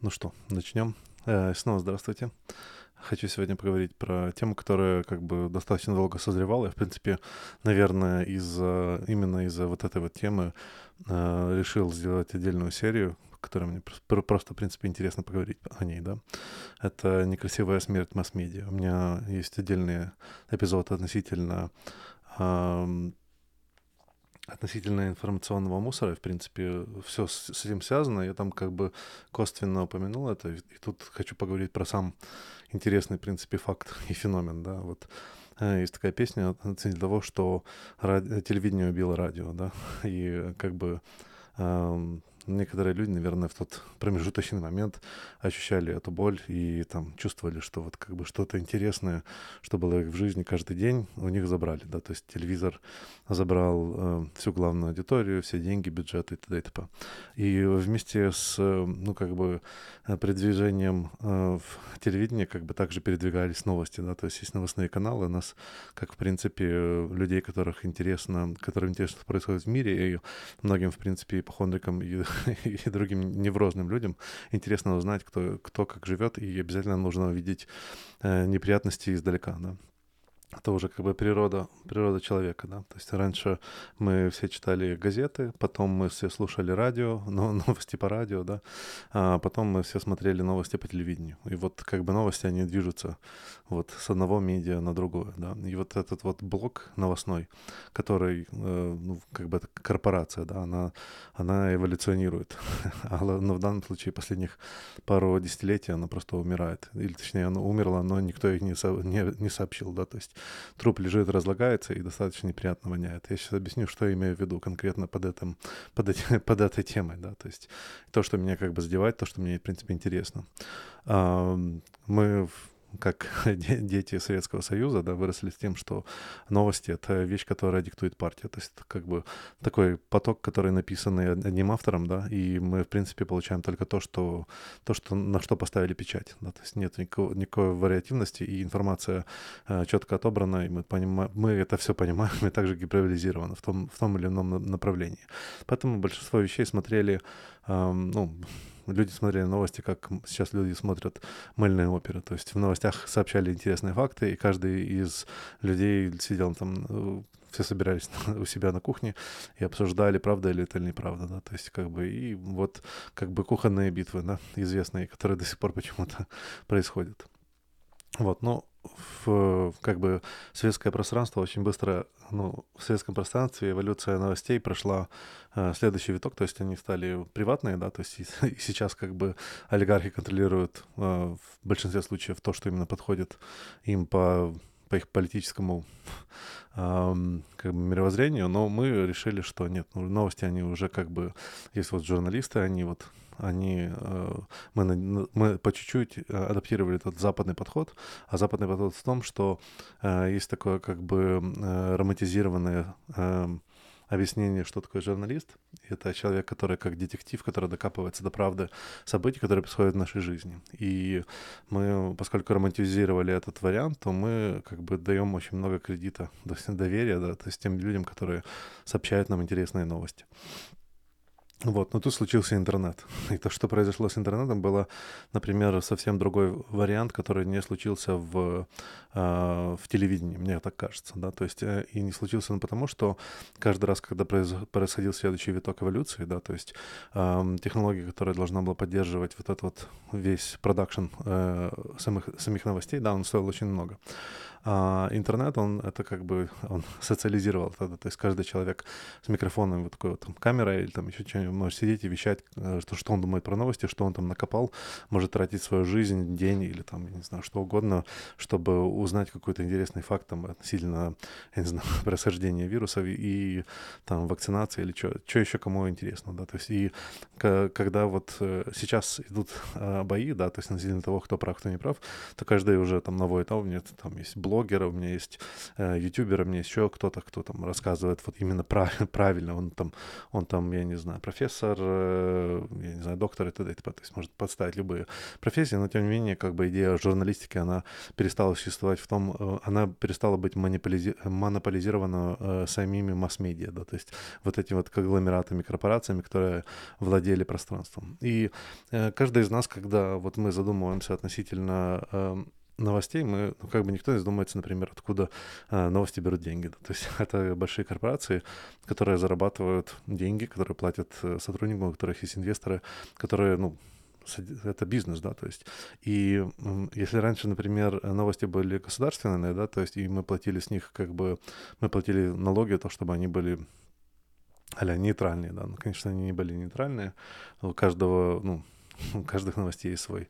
Ну что, начнем. Э, снова здравствуйте. Хочу сегодня поговорить про тему, которая как бы достаточно долго созревала. Я, в принципе, наверное, из именно из-за вот этой вот темы э, решил сделать отдельную серию, которая мне просто, в принципе, интересно поговорить о ней, да. Это «Некрасивая смерть масс-медиа». У меня есть отдельный эпизод относительно относительно информационного мусора, в принципе, все с, этим связано. Я там как бы косвенно упомянул это. И тут хочу поговорить про сам интересный, в принципе, факт и феномен, да, вот. Э, есть такая песня относительно того, что ради... телевидение убило радио, да, и как бы эм, некоторые люди, наверное, в тот промежуточный момент ощущали эту боль и там чувствовали, что вот как бы что-то интересное, что было в жизни каждый день, у них забрали, да, то есть телевизор забрал э, всю главную аудиторию, все деньги, бюджеты и т.д. и т.п. И вместе с, э, ну, как бы передвижением э, в телевидении как бы также передвигались новости, да, то есть есть новостные каналы, у нас, как в принципе, людей, которых интересно, которым интересно, что происходит в мире, и многим, в принципе, ипохондрикам и и другим неврозным людям. Интересно узнать, кто, кто как живет, и обязательно нужно увидеть э, неприятности издалека, да это уже как бы природа, природа человека, да. То есть раньше мы все читали газеты, потом мы все слушали радио, но, новости по радио, да, а потом мы все смотрели новости по телевидению. И вот как бы новости, они движутся вот с одного медиа на другое, да. И вот этот вот блок новостной, который, э, ну, как бы это корпорация, да, она, она эволюционирует. Но в данном случае последних пару десятилетий она просто умирает. Или точнее, она умерла, но никто их не, со, не, не сообщил, да, то есть труп лежит, разлагается и достаточно неприятно воняет. Я сейчас объясню, что я имею в виду конкретно под, этим, под, эти, под этой темой, да, то есть то, что меня как бы задевает, то, что мне, в принципе, интересно. Мы как дети Советского Союза, да, выросли с тем, что новости — это вещь, которая диктует партия. То есть это как бы такой поток, который написан одним автором, да, и мы, в принципе, получаем только то, что, то, что на что поставили печать. Да, то есть нет никакого, никакой вариативности, и информация э, четко отобрана, и мы, понимаем, мы это все понимаем, и также гиперболизировано в том, в том или ином направлении. Поэтому большинство вещей смотрели, э, ну, люди смотрели новости, как сейчас люди смотрят мыльные оперы. То есть в новостях сообщали интересные факты, и каждый из людей сидел там э, все собирались у себя на кухне и обсуждали, правда или это неправда, да, то есть как бы и вот как бы кухонные битвы, да, известные, которые до сих пор почему-то происходят. Вот, ну, в, как бы советское пространство очень быстро, ну, в советском пространстве эволюция новостей прошла э, следующий виток, то есть они стали приватные, да, то есть и, и сейчас как бы олигархи контролируют э, в большинстве случаев то, что именно подходит им по по их политическому э, как бы мировоззрению, но мы решили, что нет, ну, новости они уже как бы есть вот журналисты, они вот они, э, мы, мы по чуть-чуть э, адаптировали этот западный подход, а западный подход в том, что э, есть такое как бы романтизированное объяснение, что такое журналист. Это человек, который как детектив, который докапывается до правды событий, которые происходят в нашей жизни. И мы, поскольку романтизировали этот вариант, то мы как бы даем очень много кредита, доверия, да, то есть тем людям, которые сообщают нам интересные новости. Вот, но тут случился интернет. И то, что произошло с интернетом, было, например, совсем другой вариант, который не случился в, э, в телевидении, мне так кажется, да, то есть э, и не случился он потому, что каждый раз, когда происходил следующий виток эволюции, да, то есть технология, которая должна была поддерживать вот этот вот весь продакшн э, самих, самих новостей, да, он стоил очень много. А интернет, он это как бы, он социализировал это, то есть каждый человек с микрофоном, вот такой вот там, камерой или там еще что-нибудь может сидеть и вещать, э, что, что он думает про новости, что он там накопал, может тратить свою жизнь, день или там, не знаю, что угодно, чтобы узнать какой-то интересный факт там относительно, я не знаю, происхождения вирусов и, и там вакцинации или что, что еще кому интересно, да, то есть и когда вот э, сейчас идут э, бои, да, то есть относительно того, кто прав, кто не прав, то каждый уже там наводит, а у меня там есть блогеры, у меня есть э, ютуберы, у меня еще кто-то, кто там рассказывает вот именно прав, правильно. Он там, он там, я не знаю, профессор, э, я не знаю, доктор и т.д. То есть может подставить любые профессии, но тем не менее, как бы идея журналистики, она перестала существовать в том, э, она перестала быть монополизи- монополизирована э, самими масс-медиа, да, то есть вот этими вот конгломератами, корпорациями, которые владели пространством. И э, каждый из нас, когда вот мы задумываемся относительно э, новостей мы, ну, как бы никто не задумывается, например, откуда э, новости берут деньги. Да? То есть это большие корпорации, которые зарабатывают деньги, которые платят э, сотрудникам, у которых есть инвесторы, которые, ну, это бизнес, да, то есть. И если раньше, например, новости были государственные, да, то есть, и мы платили с них, как бы, мы платили налоги, то, чтобы они были а нейтральные, да, ну, конечно, они не были нейтральные, у каждого, ну, у каждых новостей есть свой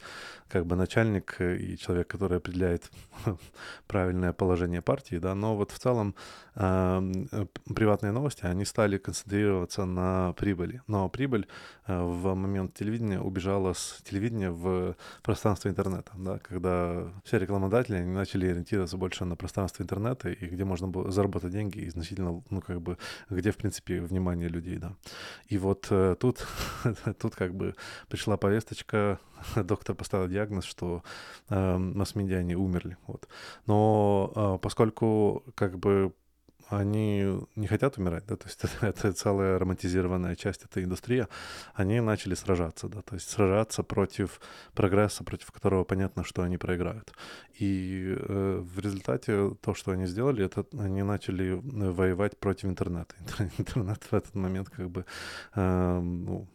как бы начальник э, и человек, который определяет правильное положение партии, да, но вот в целом э, приватные новости, они стали концентрироваться на прибыли, но прибыль э, в момент телевидения убежала с телевидения в пространство интернета, да, когда все рекламодатели, они начали ориентироваться больше на пространство интернета и где можно было заработать деньги и значительно, ну, как бы, где, в принципе, внимание людей, да. И вот э, тут, тут как бы пришла повесточка доктор поставил диагноз, что э, масс-медиа они умерли. Вот. Но э, поскольку как бы они не хотят умирать, да, то есть это, это целая романтизированная часть этой индустрии, они начали сражаться, да, то есть сражаться против прогресса, против которого понятно, что они проиграют. И э, в результате то, что они сделали, это они начали воевать против интернета. Интернет в этот момент как бы, э, ну,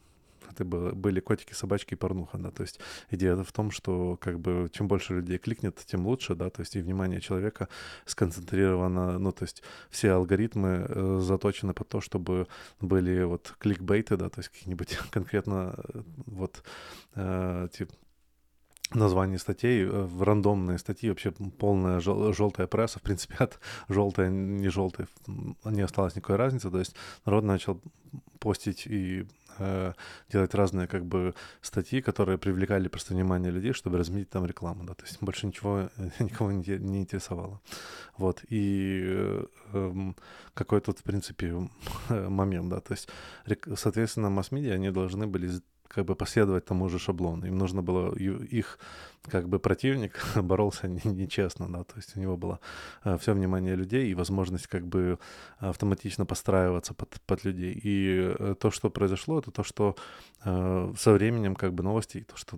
это было, были котики, собачки и порнуха, да, то есть идея в том, что как бы чем больше людей кликнет, тем лучше, да, то есть и внимание человека сконцентрировано, ну, то есть все алгоритмы э, заточены под то, чтобы были вот кликбейты, да, то есть какие-нибудь конкретно э, вот э, типа название статей, э, в рандомные статьи, вообще полная жел- желтая пресса, в принципе, от желтая, не желтая, не осталось никакой разницы, то есть народ начал постить и э, делать разные как бы статьи, которые привлекали просто внимание людей, чтобы разметить там рекламу, да, то есть больше ничего никого не, не интересовало. Вот, и э, эм, какой тут, в принципе, момент, да, то есть, соответственно, масс-медиа, они должны были как бы последовать тому же шаблону. Им нужно было их как бы противник боролся нечестно, да, то есть у него было э, все внимание людей и возможность как бы автоматично подстраиваться под, под людей. И э, то, что произошло, это то, что со временем как бы новости, то, что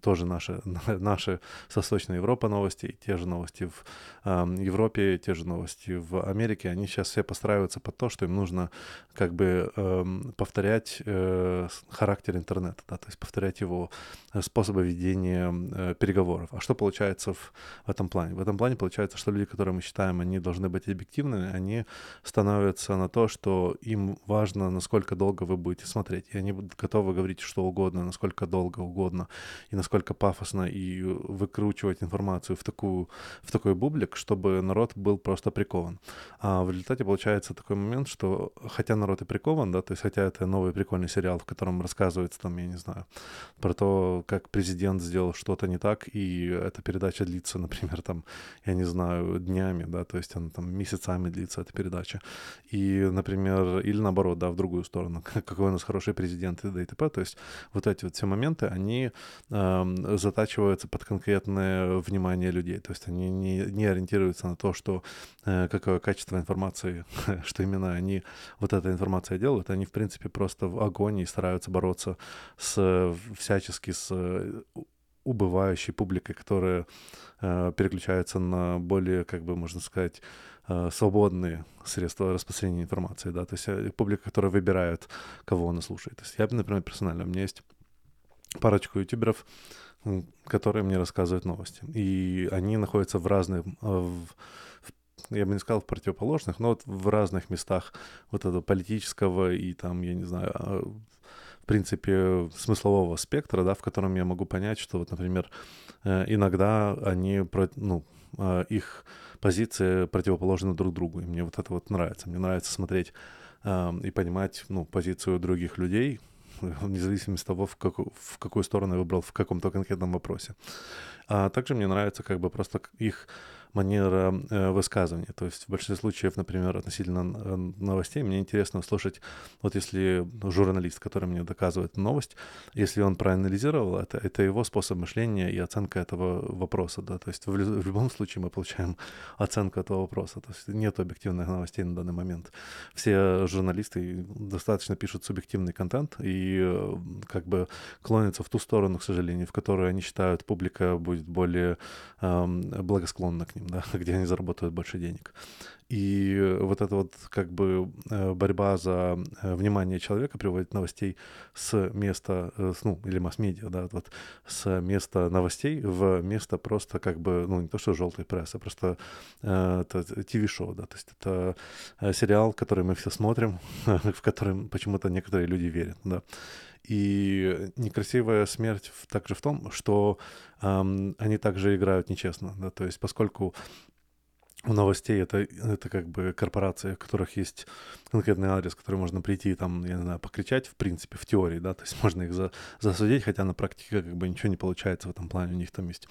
тоже наши, наши с Восточной Европы новости, те же новости в э, Европе, те же новости в Америке, они сейчас все подстраиваются под то, что им нужно как бы э, повторять э, характер интернета, да, то есть повторять его способы ведения э, переговоров. А что получается в, в этом плане? В этом плане получается, что люди, которые мы считаем, они должны быть объективными, они становятся на то, что им важно, насколько долго вы будете смотреть. И они готовы говорить что угодно, насколько долго угодно, и насколько пафосно, и выкручивать информацию в, такую, в такой бублик, чтобы народ был просто прикован. А в результате получается такой момент, что хотя народ и прикован, да, то есть хотя это новый прикольный сериал, в котором рассказывается там, я не знаю, про то, как президент сделал что-то не так, и эта передача длится, например, там, я не знаю, днями, да, то есть она там месяцами длится, эта передача. И, например, или наоборот, да, в другую сторону, какой у нас хороший президент и т.д. и т.п. То есть вот эти вот все моменты, они э, затачиваются под конкретное внимание людей, то есть они не, не ориентируются на то, что э, какое качество информации, что именно они вот эта информация делают, они, в принципе, просто в агонии стараются бороться с всячески с убывающей публикой, которая э, переключается на более, как бы можно сказать, э, свободные средства распространения информации, да, то есть э, публика, которая выбирает, кого она слушает. То есть я, например, персонально, у меня есть парочку ютуберов, которые мне рассказывают новости, и они находятся в разных, э, в, я бы не сказал в противоположных, но вот в разных местах вот этого политического и там, я не знаю, а, в принципе, смыслового спектра, да, в котором я могу понять, что вот, например, э, иногда они, ну, э, их позиции противоположны друг другу, и мне вот это вот нравится. Мне нравится смотреть эм, и понимать, ну, позицию других людей, вне зависимости от того, в, как, в какую сторону я выбрал в каком-то конкретном вопросе. А также мне нравится как бы просто их манера э, высказывания. То есть в большинстве случаев, например, относительно э, новостей, мне интересно слушать, вот если журналист, который мне доказывает новость, если он проанализировал это, это его способ мышления и оценка этого вопроса, да, то есть в, в любом случае мы получаем оценку этого вопроса, то есть нет объективных новостей на данный момент. Все журналисты достаточно пишут субъективный контент и э, как бы клонятся в ту сторону, к сожалению, в которую они считают, публика будет более эм, благосклонна к ним да, где они заработают больше денег. И вот эта вот как бы э, борьба за э, внимание человека приводит новостей с места, э, ну, или масс-медиа, да, вот с места новостей в место просто как бы, ну, не то что желтой прессы, а просто это ТВ-шоу, да, то есть это сериал, который мы все смотрим, в который почему-то некоторые люди верят, да. И некрасивая смерть также в том, что эм, они также играют нечестно. Да? То есть поскольку у новостей это, это как бы корпорации, у которых есть конкретный адрес, который можно прийти там, я не знаю, покричать, в принципе, в теории, да, то есть можно их за, засудить, хотя на практике как бы ничего не получается в этом плане, у них там есть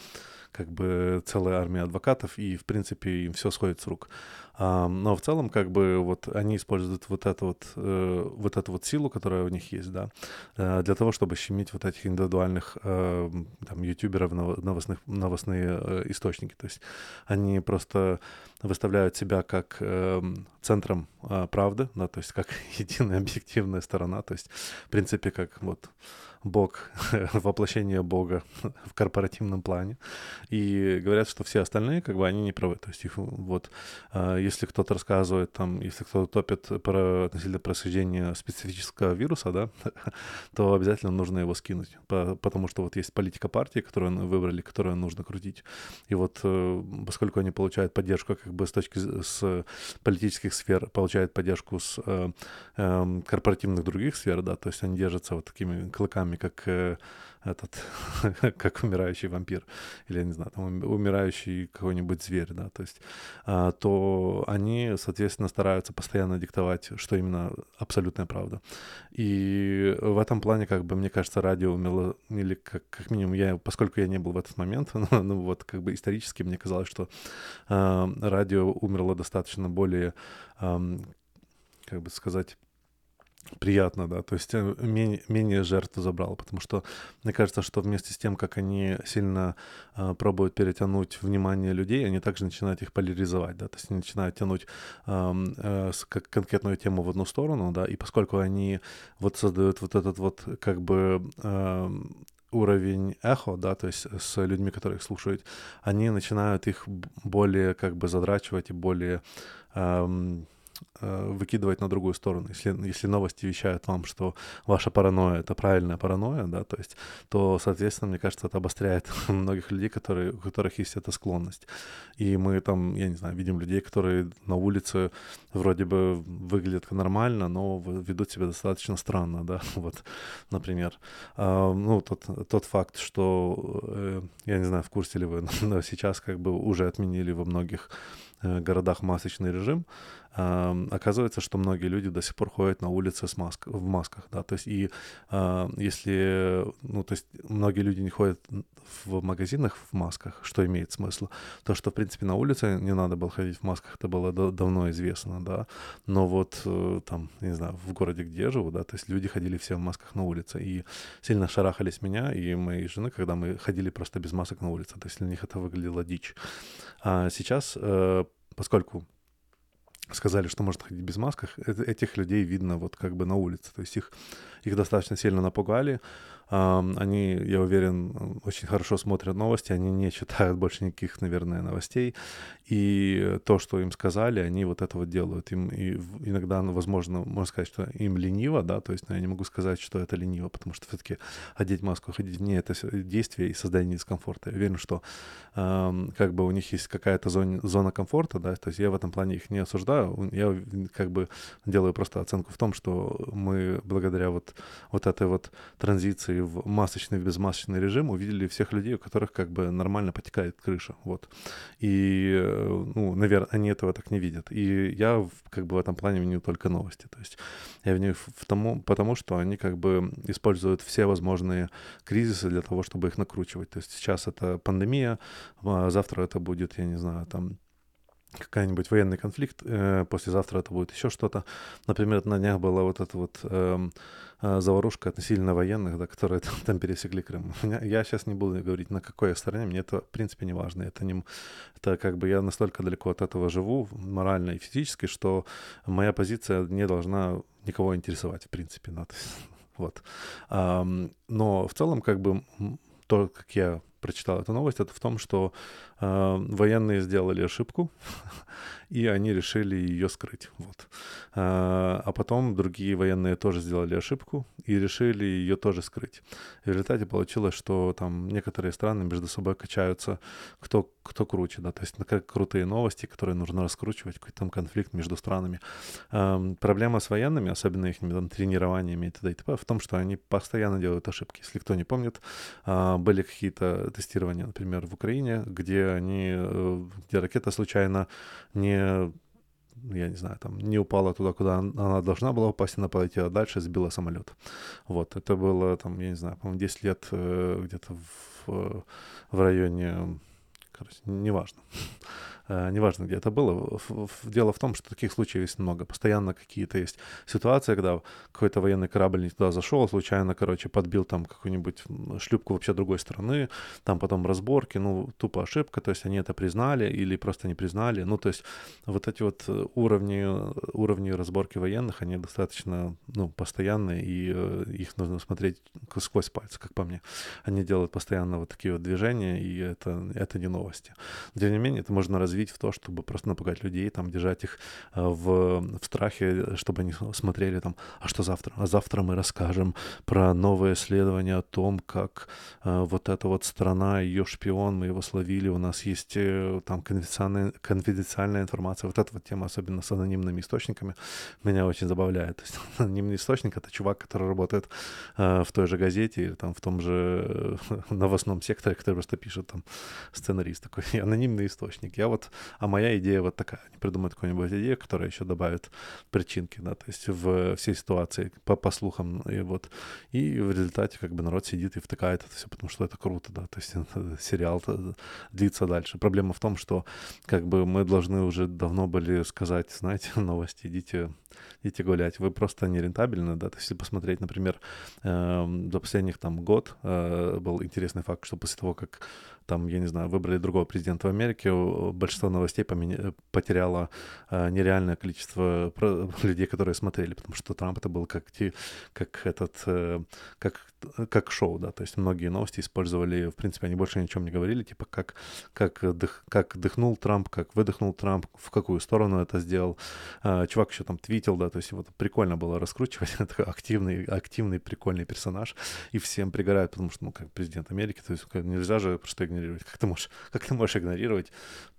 как бы целая армия адвокатов, и, в принципе, им все сходит с рук. А, но в целом, как бы, вот они используют вот эту вот, э, вот эту вот силу, которая у них есть, да, э, для того, чтобы щемить вот этих индивидуальных э, там ютуберов, новостных, новостные э, источники. То есть они просто выставляют себя как э, центром э, правды, да, то есть как единая объективная сторона, то есть, в принципе, как вот Бог, воплощение Бога в корпоративном плане. И говорят, что все остальные, как бы, они не правы. То есть их вот, а, если кто-то рассказывает, там, если кто-то топит про относительно происхождения специфического вируса, да, то обязательно нужно его скинуть, потому что вот есть политика партии, которую выбрали, которую нужно крутить. И вот э, поскольку они получают поддержку как бы с точки с политических сфер, получают поддержку с э, э, корпоративных других сфер, да, то есть они держатся вот такими клыками как э, этот, как умирающий вампир, или, я не знаю, там, умирающий какой-нибудь зверь, да, то есть, а, то они, соответственно, стараются постоянно диктовать, что именно абсолютная правда. И в этом плане, как бы, мне кажется, радио умело, или как, как минимум я, поскольку я не был в этот момент, ну, ну вот, как бы, исторически мне казалось, что а, радио умерло достаточно более, а, как бы сказать, приятно, да, то есть э, менее, менее жертв забрал, потому что мне кажется, что вместе с тем, как они сильно э, пробуют перетянуть внимание людей, они также начинают их поляризовать, да, то есть они начинают тянуть э, э, как конкретную тему в одну сторону, да, и поскольку они вот создают вот этот вот как бы э, уровень эхо, да, то есть с людьми, которые их слушают, они начинают их более как бы задрачивать и более эм, Э, выкидывать на другую сторону. Если, если новости вещают вам, что ваша паранойя — это правильная паранойя, да, то есть, то, соответственно, мне кажется, это обостряет многих людей, которые, у которых есть эта склонность. И мы там, я не знаю, видим людей, которые на улице вроде бы выглядят нормально, но ведут себя достаточно странно, да, вот, например. А, ну, тот, тот факт, что, э, я не знаю, в курсе ли вы, но сейчас как бы уже отменили во многих э, городах масочный режим, оказывается, что многие люди до сих пор ходят на улице с маск, в масках, да, то есть и э, если, ну, то есть многие люди не ходят в магазинах в масках, что имеет смысл, то, что, в принципе, на улице не надо было ходить в масках, это было до, давно известно, да, но вот э, там, не знаю, в городе, где я живу, да, то есть люди ходили все в масках на улице, и сильно шарахались меня и моей жены, когда мы ходили просто без масок на улице, то есть для них это выглядело дичь. А сейчас, э, поскольку сказали, что может ходить без масках, этих людей видно вот как бы на улице. То есть их, их достаточно сильно напугали, они, я уверен, очень хорошо смотрят новости, они не читают больше никаких, наверное, новостей. И то, что им сказали, они вот это вот делают. Им и иногда, ну, возможно, можно сказать, что им лениво, да, то есть но я не могу сказать, что это лениво, потому что все-таки одеть маску, ходить вне — это действие и создание дискомфорта. Я уверен, что э, как бы у них есть какая-то зона, зона комфорта, да, то есть я в этом плане их не осуждаю, я как бы делаю просто оценку в том, что мы благодаря вот, вот этой вот транзиции в масочный, в безмасочный режим, увидели всех людей, у которых как бы нормально потекает крыша, вот. И, э, ну, наверное, они этого так не видят. И я как бы в этом плане виню только новости. То есть я виню в тому, потому что они как бы используют все возможные кризисы для того, чтобы их накручивать. То есть сейчас это пандемия, а завтра это будет, я не знаю, там какой-нибудь военный конфликт, э, послезавтра это будет еще что-то. Например, на днях была вот эта вот э, заварушка относительно военных, да, которые там, там пересекли Крым. Я сейчас не буду говорить, на какой стороне, мне это, в принципе, не важно. Это, не, это как бы я настолько далеко от этого живу, морально и физически, что моя позиция не должна никого интересовать, в принципе. Вот. Но в целом, как бы, то, как я прочитал эту новость, это в том, что э, военные сделали ошибку, и они решили ее скрыть. Вот. А, а потом другие военные тоже сделали ошибку и решили ее тоже скрыть. И в результате получилось, что там некоторые страны между собой качаются, кто, кто круче, да, то есть как крутые новости, которые нужно раскручивать, какой-то там конфликт между странами. А, проблема с военными, особенно их там, тренированиями и т.д. и т.п., в том, что они постоянно делают ошибки. Если кто не помнит, а, были какие-то тестирования, например, в Украине, где они, э, где ракета случайно не я не знаю, там не упала туда, куда она должна была упасть, она полетела дальше, сбила самолет. Вот, это было там, я не знаю, по-моему, 10 лет э, где-то в, в районе, короче, неважно. Э, неважно, где это было. Дело в том, что таких случаев есть много. Постоянно какие-то есть ситуации, когда какой-то военный корабль не туда зашел, случайно, короче, подбил там какую-нибудь шлюпку вообще другой страны, там потом разборки, ну, тупо ошибка, то есть они это признали или просто не признали. Ну, то есть вот эти вот уровни, уровни разборки военных, они достаточно, ну, постоянные, и э, их нужно смотреть сквозь пальцы, как по мне. Они делают постоянно вот такие вот движения, и это, это не новости. Тем не менее, это можно развить развить в то, чтобы просто напугать людей, там, держать их э, в, в страхе, чтобы они смотрели там, а что завтра? А завтра мы расскажем про новое исследование о том, как э, вот эта вот страна, ее шпион, мы его словили, у нас есть э, там конфиденциальная, конфиденциальная информация. Вот эта вот тема, особенно с анонимными источниками, меня очень забавляет. То есть анонимный источник — это чувак, который работает э, в той же газете или там в том же э, новостном секторе, который просто пишет там сценарист такой, анонимный источник. Я вот а моя идея вот такая. Они придумают какую-нибудь идею, которая еще добавит причинки, да, то есть в всей ситуации, по, по слухам, и вот. И в результате как бы народ сидит и втыкает это все, потому что это круто, да, то есть сериал длится дальше. Проблема в том, что как бы мы должны уже давно были сказать, знаете, новости, идите, идите гулять. Вы просто не рентабельны, да, то есть если посмотреть, например, э, за последних там год э, был интересный факт, что после того, как там, я не знаю, выбрали другого президента в Америке, большинство новостей поменя... потеряло э, нереальное количество людей, которые смотрели, потому что Трамп это был как, как этот, э, как, как шоу, да, то есть многие новости использовали, в принципе, они больше ни о чем не говорили, типа как, как, дых, как дыхнул Трамп, как выдохнул Трамп, в какую сторону это сделал. Э, чувак еще там твитил, да, то есть вот прикольно было раскручивать, это активный, активный, прикольный персонаж, и всем пригорают, потому что, ну, как президент Америки, то есть нельзя же игнорировать игнорировать? Как ты можешь, как ты можешь игнорировать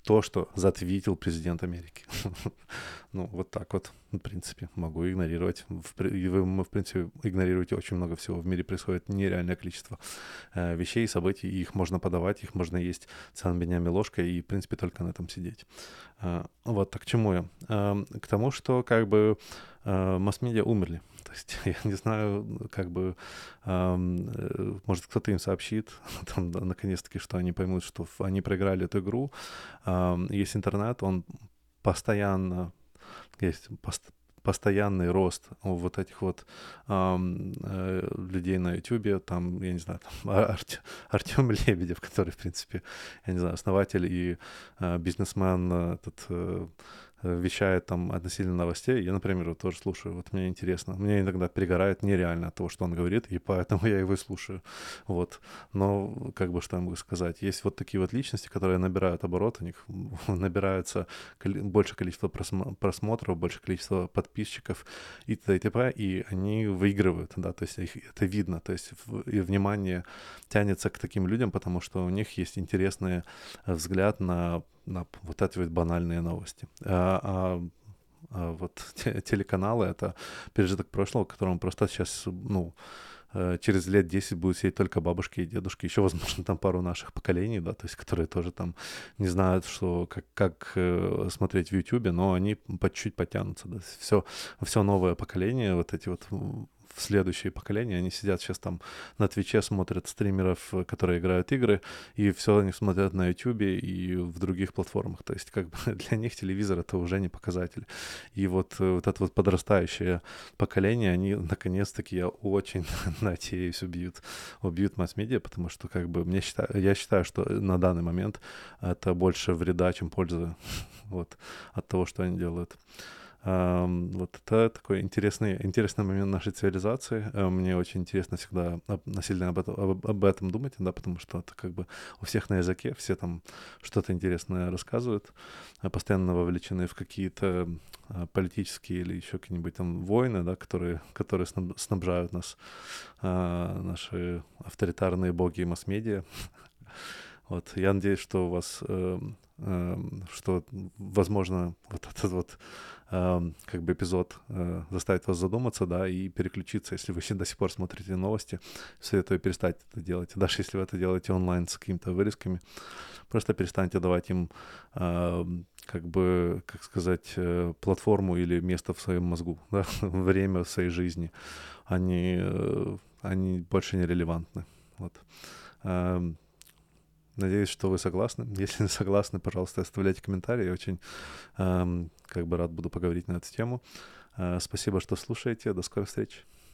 то, что затвитил президент Америки? ну, вот так вот, в принципе, могу игнорировать. Вы, в принципе, игнорируете очень много всего. В мире происходит нереальное количество э, вещей, событий, и их можно подавать, их можно есть целыми днями ложкой и, в принципе, только на этом сидеть. Э, вот, так к чему я? Э, к тому, что, как бы, э, масс-медиа умерли. То есть я не знаю, как бы, эм, может, кто-то им сообщит, там, да, наконец-таки, что они поймут, что они проиграли эту игру. Эм, есть интернет, он постоянно, есть пост постоянный рост вот этих вот э, людей на Ютубе, там, я не знаю, там Арт, Артем Лебедев, который, в принципе, я не знаю, основатель и э, бизнесмен, э, этот Э, вещает там относительно новостей, я, например, вот тоже слушаю, вот мне интересно. Мне иногда перегорает нереально от того, что он говорит, и поэтому я его слушаю. Вот. Но, как бы, что я могу сказать, есть вот такие вот личности, которые набирают оборот, у них набирается больше количество просмотров, больше количество подписчиков и т.д. и т.п., и они выигрывают, да, то есть их, это видно, то есть и внимание тянется к таким людям, потому что у них есть интересный э, взгляд на на вот эти вот банальные новости. А, а, а вот те, телеканалы — это пережиток прошлого, которому просто сейчас, ну, э, через лет 10 будут сидеть только бабушки и дедушки, еще, возможно, там пару наших поколений, да, то есть, которые тоже там не знают, что, как, как э, смотреть в Ютубе, но они по чуть-чуть потянутся, да, все, все новое поколение, вот эти вот в следующее поколение. Они сидят сейчас там на Твиче, смотрят стримеров, которые играют игры, и все они смотрят на Ютубе и в других платформах. То есть как бы для них телевизор это уже не показатель. И вот, э, вот это вот подрастающее поколение, они наконец-таки, я очень надеюсь, убьют, убьют масс-медиа, потому что как бы мне считаю, я считаю, что на данный момент это больше вреда, чем пользы вот, от того, что они делают. Вот это такой интересный, интересный момент нашей цивилизации. Э, мне очень интересно всегда насильно об этом, об, об этом думать, да, потому что это как бы у всех на языке, все там что-то интересное рассказывают, э, постоянно вовлечены в какие-то э, политические или еще какие-нибудь там войны, да, которые, которые снабжают нас, наши авторитарные боги и масс-медиа. Вот, я надеюсь, что у вас, э, э, что, возможно, вот этот вот как бы эпизод э, заставит вас задуматься, да, и переключиться, если вы до сих пор смотрите новости, советую перестать это делать. Даже если вы это делаете онлайн с какими-то вырезками, просто перестаньте давать им как бы, как сказать, э, платформу или место в своем мозгу, да, время в своей жизни. Они, э, они больше не релевантны. Вот. Надеюсь, что вы согласны. Если не согласны, пожалуйста, оставляйте комментарии. Я очень эм, как бы рад буду поговорить на эту тему. Э, спасибо, что слушаете. До скорой встречи.